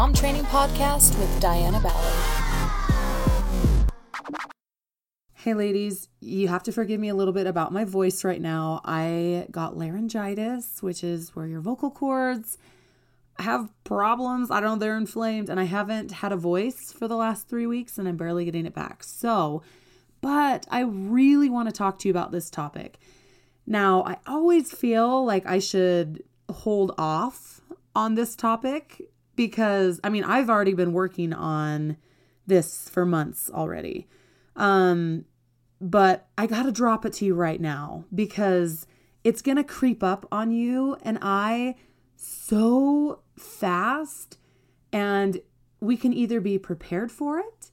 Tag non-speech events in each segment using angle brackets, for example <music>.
Mom Training Podcast with Diana Ballard. Hey, ladies, you have to forgive me a little bit about my voice right now. I got laryngitis, which is where your vocal cords have problems. I don't know, they're inflamed, and I haven't had a voice for the last three weeks, and I'm barely getting it back. So, but I really want to talk to you about this topic. Now, I always feel like I should hold off on this topic because, I mean, I've already been working on this for months already. Um, but I got to drop it to you right now because it's going to creep up on you and I so fast and we can either be prepared for it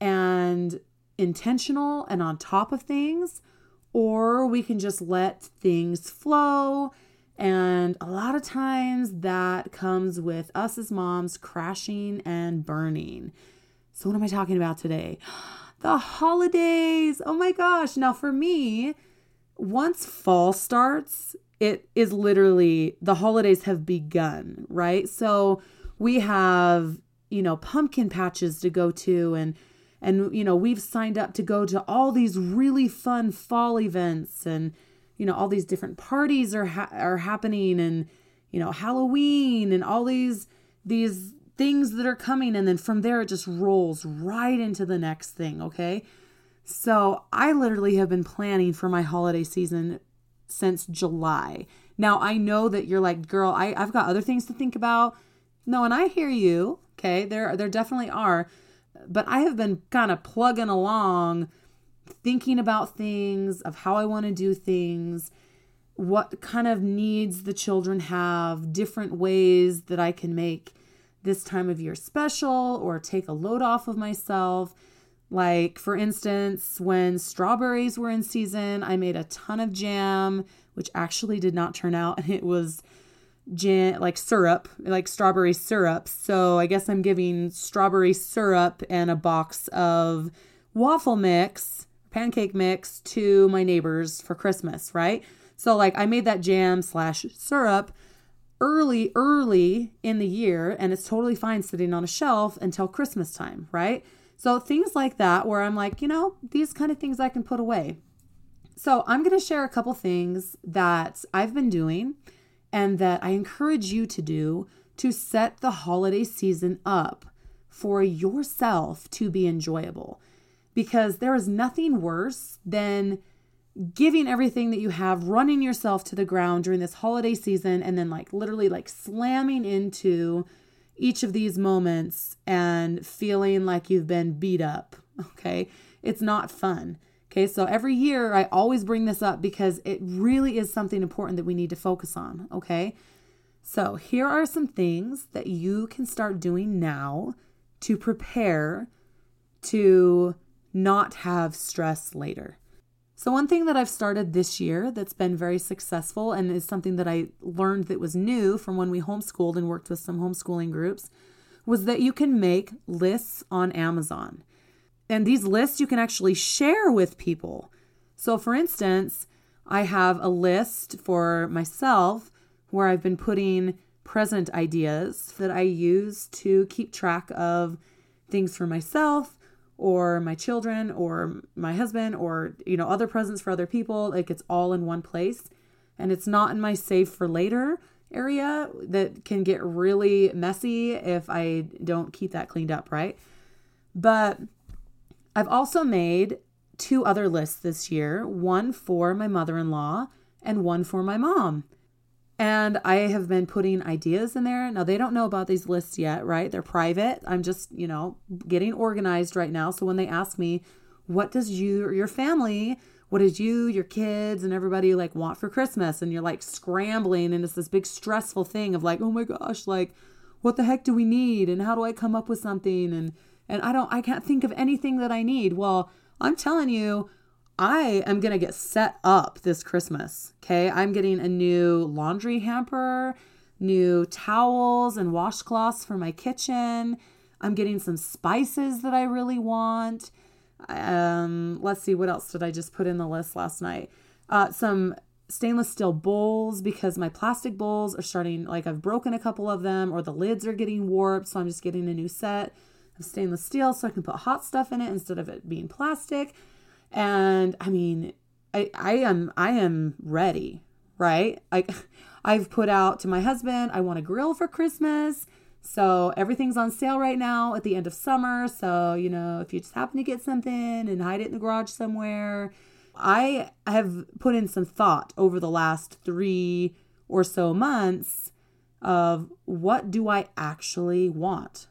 and intentional and on top of things or we can just let things flow and a lot of times that comes with us as moms crashing and burning. So what am I talking about today? <gasps> the holidays. Oh my gosh. Now, for me, once fall starts, it is literally the holidays have begun, right? So we have, you know, pumpkin patches to go to and and you know, we've signed up to go to all these really fun fall events and you know, all these different parties are ha- are happening and you know, Halloween and all these these things that are coming. And then from there, it just rolls right into the next thing. Okay. So I literally have been planning for my holiday season since July. Now I know that you're like, girl, I, I've got other things to think about. No, and I hear you. Okay. There, there definitely are. But I have been kind of plugging along, thinking about things, of how I want to do things, what kind of needs the children have, different ways that I can make this time of year special or take a load off of myself. Like, for instance, when strawberries were in season, I made a ton of jam, which actually did not turn out. It was jam, like syrup, like strawberry syrup. So I guess I'm giving strawberry syrup and a box of waffle mix, pancake mix to my neighbors for Christmas, right? So, like, I made that jam slash syrup early, early in the year, and it's totally fine sitting on a shelf until Christmas time, right? So things like that, where I'm like, you know, these kind of things I can put away. So I'm going to share a couple things that I've been doing and that I encourage you to do to set the holiday season up for yourself to be enjoyable. Because there is nothing worse than giving everything that you have, running yourself to the ground during this holiday season, and then like literally like slamming into each of these moments and feeling like you've been beat up. Okay. It's not fun. Okay. So every year I always bring this up because it really is something important that we need to focus on. Okay. So here are some things that you can start doing now to prepare to not have stress later. So, one thing that I've started this year that's been very successful and is something that I learned that was new from when we homeschooled and worked with some homeschooling groups was that you can make lists on Amazon. And these lists you can actually share with people. So, for instance, I have a list for myself where I've been putting present ideas that I use to keep track of things for myself or my children or my husband or you know other presents for other people like it's all in one place and it's not in my save for later area that can get really messy if I don't keep that cleaned up, right? But I've also made two other lists this year, one for my mother-in-law and one for my mom. And I have been putting ideas in there. Now, they don't know about these lists yet, right? They're private. I'm just, you know, getting organized right now. So when they ask me, what does you or your family, what does you, your kids, and everybody like want for Christmas? And you're like scrambling, and it's this big stressful thing of like, oh my gosh, like, what the heck do we need? And how do I come up with something? And and I don't, I can't think of anything that I need. Well, I'm telling you, I am going to get set up this Christmas. Okay. I'm getting a new laundry hamper, new towels and washcloths for my kitchen. I'm getting some spices that I really want. Um, let's see, what else did I just put in the list last night? Uh, some stainless steel bowls because my plastic bowls are starting, like, I've broken a couple of them or the lids are getting warped. So I'm just getting a new set of stainless steel so I can put hot stuff in it instead of it being plastic. And I mean, I, I am I am ready, right? Like <laughs> I've put out to my husband, I want a grill for Christmas. So everything's on sale right now at the end of summer. So, you know, if you just happen to get something and hide it in the garage somewhere, I have put in some thought over the last three or so months of what do I actually want?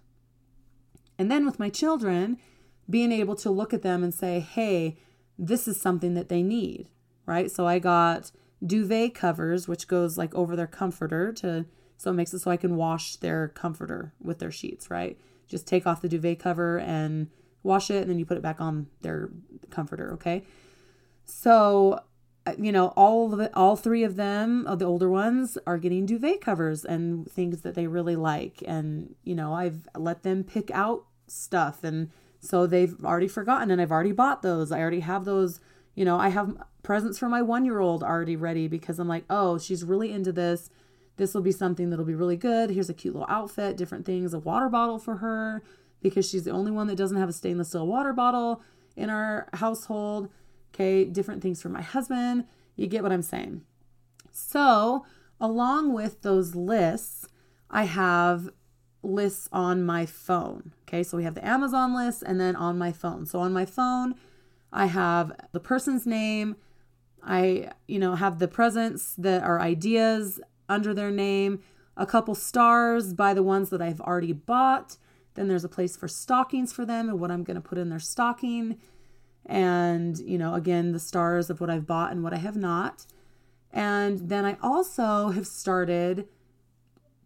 And then with my children, being able to look at them and say, hey, this is something that they need, right? So I got duvet covers, which goes like over their comforter to so it makes it so I can wash their comforter with their sheets, right? Just take off the duvet cover and wash it, and then you put it back on their comforter, okay? So, uh, you know, all it, all three of them, of the older ones, are getting duvet covers and things that they really like. And, you know, I've let them pick out stuff. And so they've already forgotten, and I've already bought those. I already have those. You know, I have presents for my one year old already ready because I'm like, oh, she's really into this this will be something that'll be really good. Here's a cute little outfit, different things, a water bottle for her because she's the only one that doesn't have a stainless steel water bottle in our household. Okay, different things for my husband. You get what I'm saying. So, along with those lists, I have lists on my phone. Okay, so we have the Amazon list and then on my phone. So, on my phone, I have the person's name. I, you know, have the presents that are ideas under their name, a couple stars by the ones that I've already bought. Then there's a place for stockings for them and what I'm going to put in their stocking. And, you know, again, the stars of what I've bought and what I have not. And then I also have started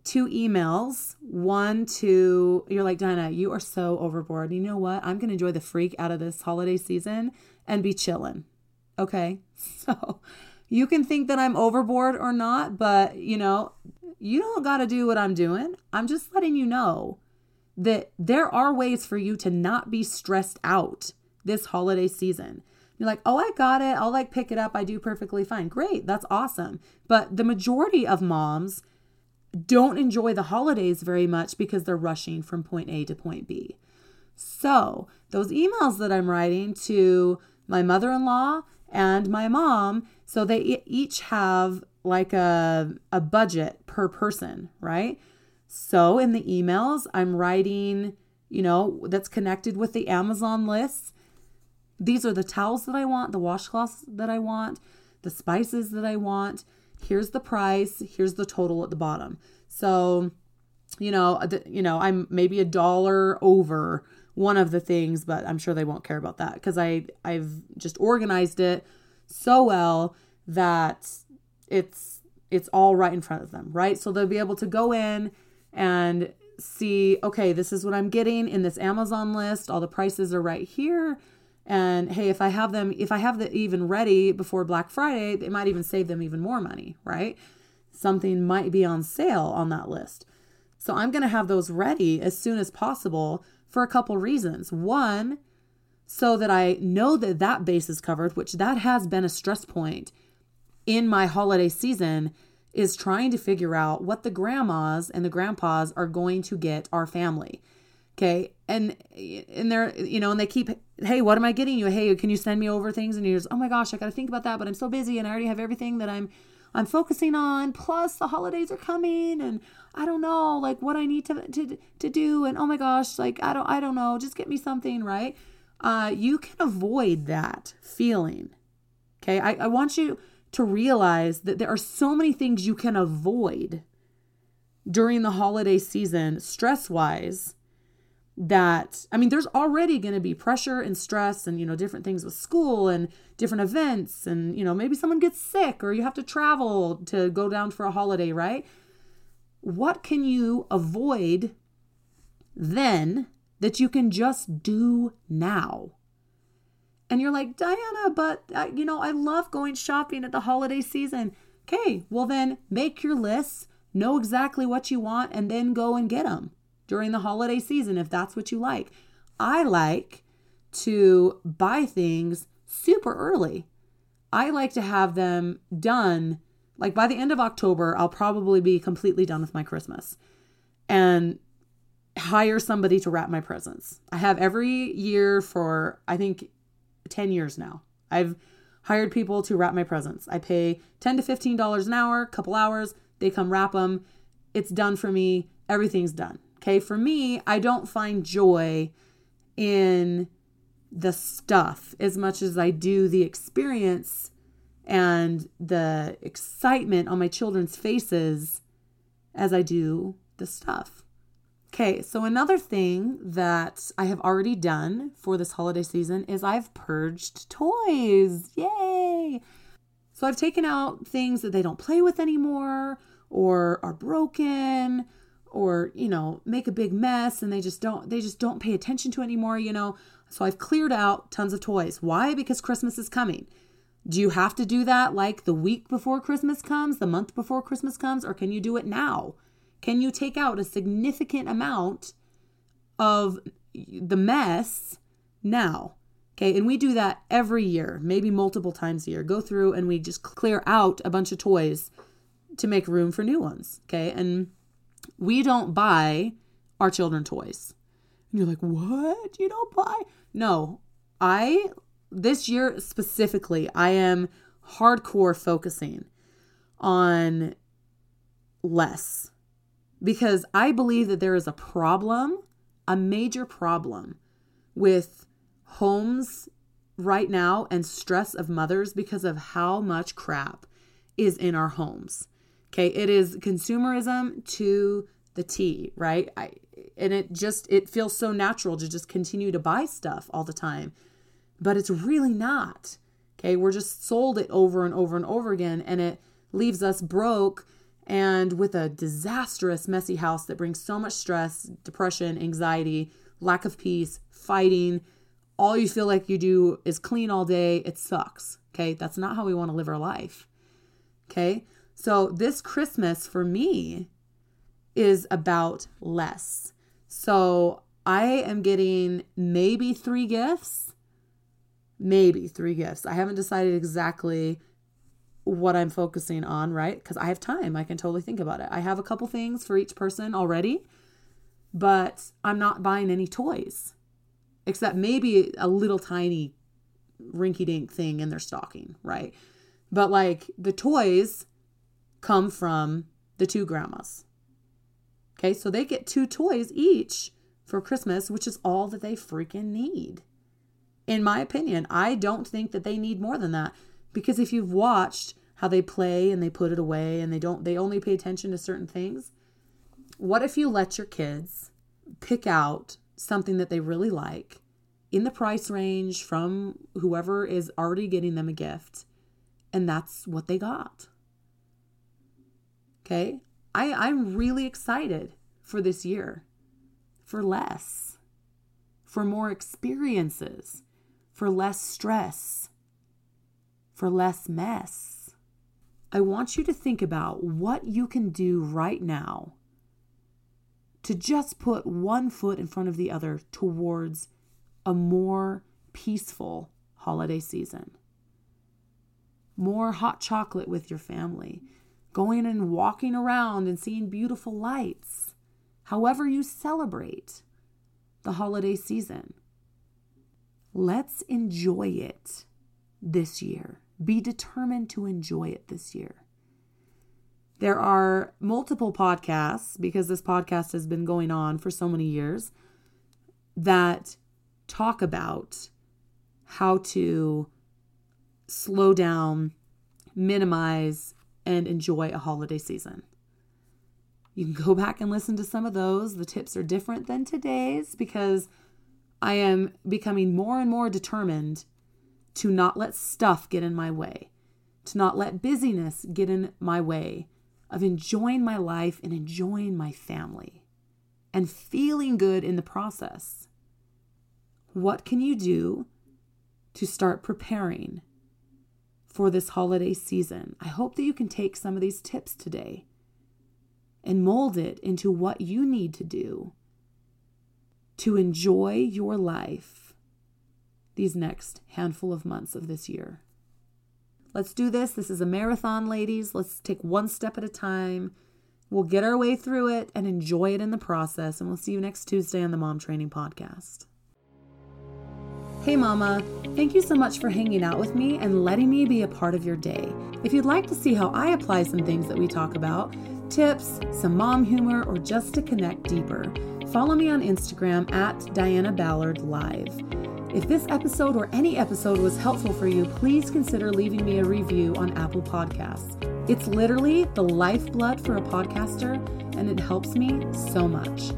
two emails. One to, you're like, Diana, you are so overboard. You know what? I'm to enjoy the freak out of this holiday season and be chilling. Okay. <laughs> So you can think that I'm overboard or not, but you know, you don't got to do what I'm doing. I'm just letting you know that there are ways for you to not be stressed out this holiday season. You're like, oh, I got it. I'll like pick it up. I do perfectly fine. Great. That's awesome. But the majority of moms don't enjoy the holidays very much because they're rushing from point A to point B. So, those emails that I'm writing to my mother in law and my mom. So they each have like a, a budget per person, right? So in the emails, I'm writing, you know, that's connected with the Amazon lists. These are the towels that I want, the washcloths that I want, the spices that I want. Here's the price. Here's the total at the bottom. So, you know, uh, the, you know, I'm maybe a dollar over one of the things, but I'm sure they won't care about that because I I've just organized it so well that it's it's all right in front of them, right? So they'll be able to go in and see, okay, this is what I'm getting in this Amazon list. All the prices are right here. And hey, if I have them, if I have the even ready before Black Friday, it might even save them even more money, right? Something might be on sale on that list. So I'm going to have those ready as soon as possible for a couple reasons. One, so that I know that that base is covered, which that has been a stress point in my holiday season is trying to figure out what the grandmas and the grandpas are going to get our family. Okay. And and they're, you know, and they keep, hey, what am I getting you? Hey, can you send me over things? And you're just, oh my gosh, I gotta think about that, but I'm so busy and I already have everything that I'm I'm focusing on. Plus the holidays are coming and I don't know like what I need to to to do. And oh my gosh, like I don't I don't know. Just get me something, right? Uh, you can avoid that feeling. Okay. I, I want you to realize that there are so many things you can avoid during the holiday season, stress wise, that I mean, there's already going to be pressure and stress and, you know, different things with school and different events. And, you know, maybe someone gets sick or you have to travel to go down for a holiday, right? What can you avoid then that you can just do now. And you're like, Diana, but uh, you know, I love going shopping at the holiday season. Okay, well, then make your lists, know exactly what you want, and then go and get them during the holiday season if that's what you like. I like to buy things super early. I like to have them done like by the end of October, I'll probably be completely done with my Christmas and hire somebody to wrap my presents. I have every year for I think 10 years now. I've hired people to wrap my presents. I pay 10 to 15 dollars an hour, couple hours, they come wrap them. It's done for me. Everything's done. Okay? For me, I don't find joy in the stuff as much as I do the experience and the excitement on my children's faces as I do the stuff. Okay, so another thing that I have already done for this holiday season is I've purged toys. Yay! So I've taken out things that they don't play with anymore or are broken or, you know, make a big mess and they just don't they just don't pay attention to anymore, you know. So I've cleared out tons of toys. Why? Because Christmas is coming. Do you have to do that like the week before Christmas comes, the month before Christmas comes, or can you do it now? Can you take out a significant amount of the mess now? Okay, and we do that every year, maybe multiple times a year. Go through and we just clear out a bunch of toys to make room for new ones. Okay, and we don't buy our children toys. And you're like, what? You don't buy? No, I this year specifically, I am hardcore focusing on less because I believe that there is a problem, a major problem with homes right now and stress of mothers because of how much crap is in our homes. Okay, it is consumerism to the T, right? I, and it just it feels so natural to just continue to buy stuff all the time but it's really not. Okay, we're just sold it over and over and over again, and it leaves us broke and with a disastrous, messy house that brings so much stress, depression, anxiety, lack of peace, fighting. All you feel like you do is clean all day. It sucks. Okay, that's not how we want to live our life. Okay, so this Christmas for me is about less. So I am getting maybe three gifts maybe three gifts. I haven't decided exactly what I'm focusing on, right? Because I have time. I can totally think about it. I have a couple things for each person already, but I'm not buying any toys except maybe a little tiny rinky dink thing in their stocking, right? But like the toys come from the two grandmas. Okay, so they get two toys each for Christmas, which is all that they freaking need in my opinion. I don't think that they need more than that because if you've watched how they play and they put it away and they don't they only pay attention to certain things, what if you let your kids pick out something that they really like in the price range from whoever is already getting them a gift and that's what they got. Okay? I I'm really excited for this year. For less. For more experiences for less stress, for less mess. I want you to think about what you can do right now to just put one foot in front of the other towards a more peaceful holiday season. More hot chocolate with your family, going and walking around and seeing beautiful lights, however, you celebrate the holiday season. Let's enjoy it this year. Be determined to enjoy it this year. There are multiple podcasts, because this podcast has been going on for so many years, that talk about how to slow down, minimize, and enjoy a holiday season. You can go back and listen to some of those. The tips are different than today's because I am becoming more and more determined to not let stuff get in my way, to not let busyness get in my way of enjoying my life and enjoying my family and feeling good in the process. What can you do to start preparing for this holiday season? I hope that you can take some of these tips today and mold it into what you need to do to enjoy your life these next handful of months of this year. Let's do this. This is a marathon, ladies. Let's take one step at a time. We'll get our way through it and enjoy it in the process. And we'll see you next Tuesday on the Mom Training Podcast. Hey, Mama. Thank you so much for hanging out with me and letting me be a part of your day. If you'd like to see how I apply some things that we talk about, tips, some mom humor, or just to connect deeper, follow me on Instagram at Diana Ballard Live. If this episode or any episode was helpful for you, please consider leaving me a review on Apple Podcasts. It's literally the lifeblood for a podcaster, and it helps me so much.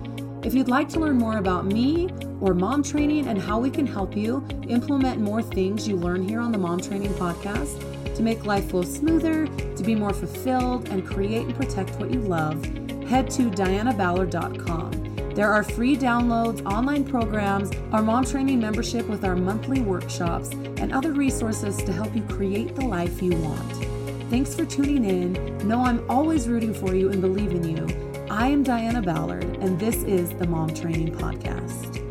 If you'd like to learn more about me or mom training and how we can help you implement more things you learn here on the Mom Training Podcast to make life flow smoother, to be more fulfilled, and create and protect what you love, head to dianaballard.com. There are free downloads, online programs, our mom training membership with our monthly workshops, and other resources to help you create the life you want. Thanks for tuning in. Know I'm always rooting for you and believe in you. I am Diana Ballard, and this is the Mom Training Podcast.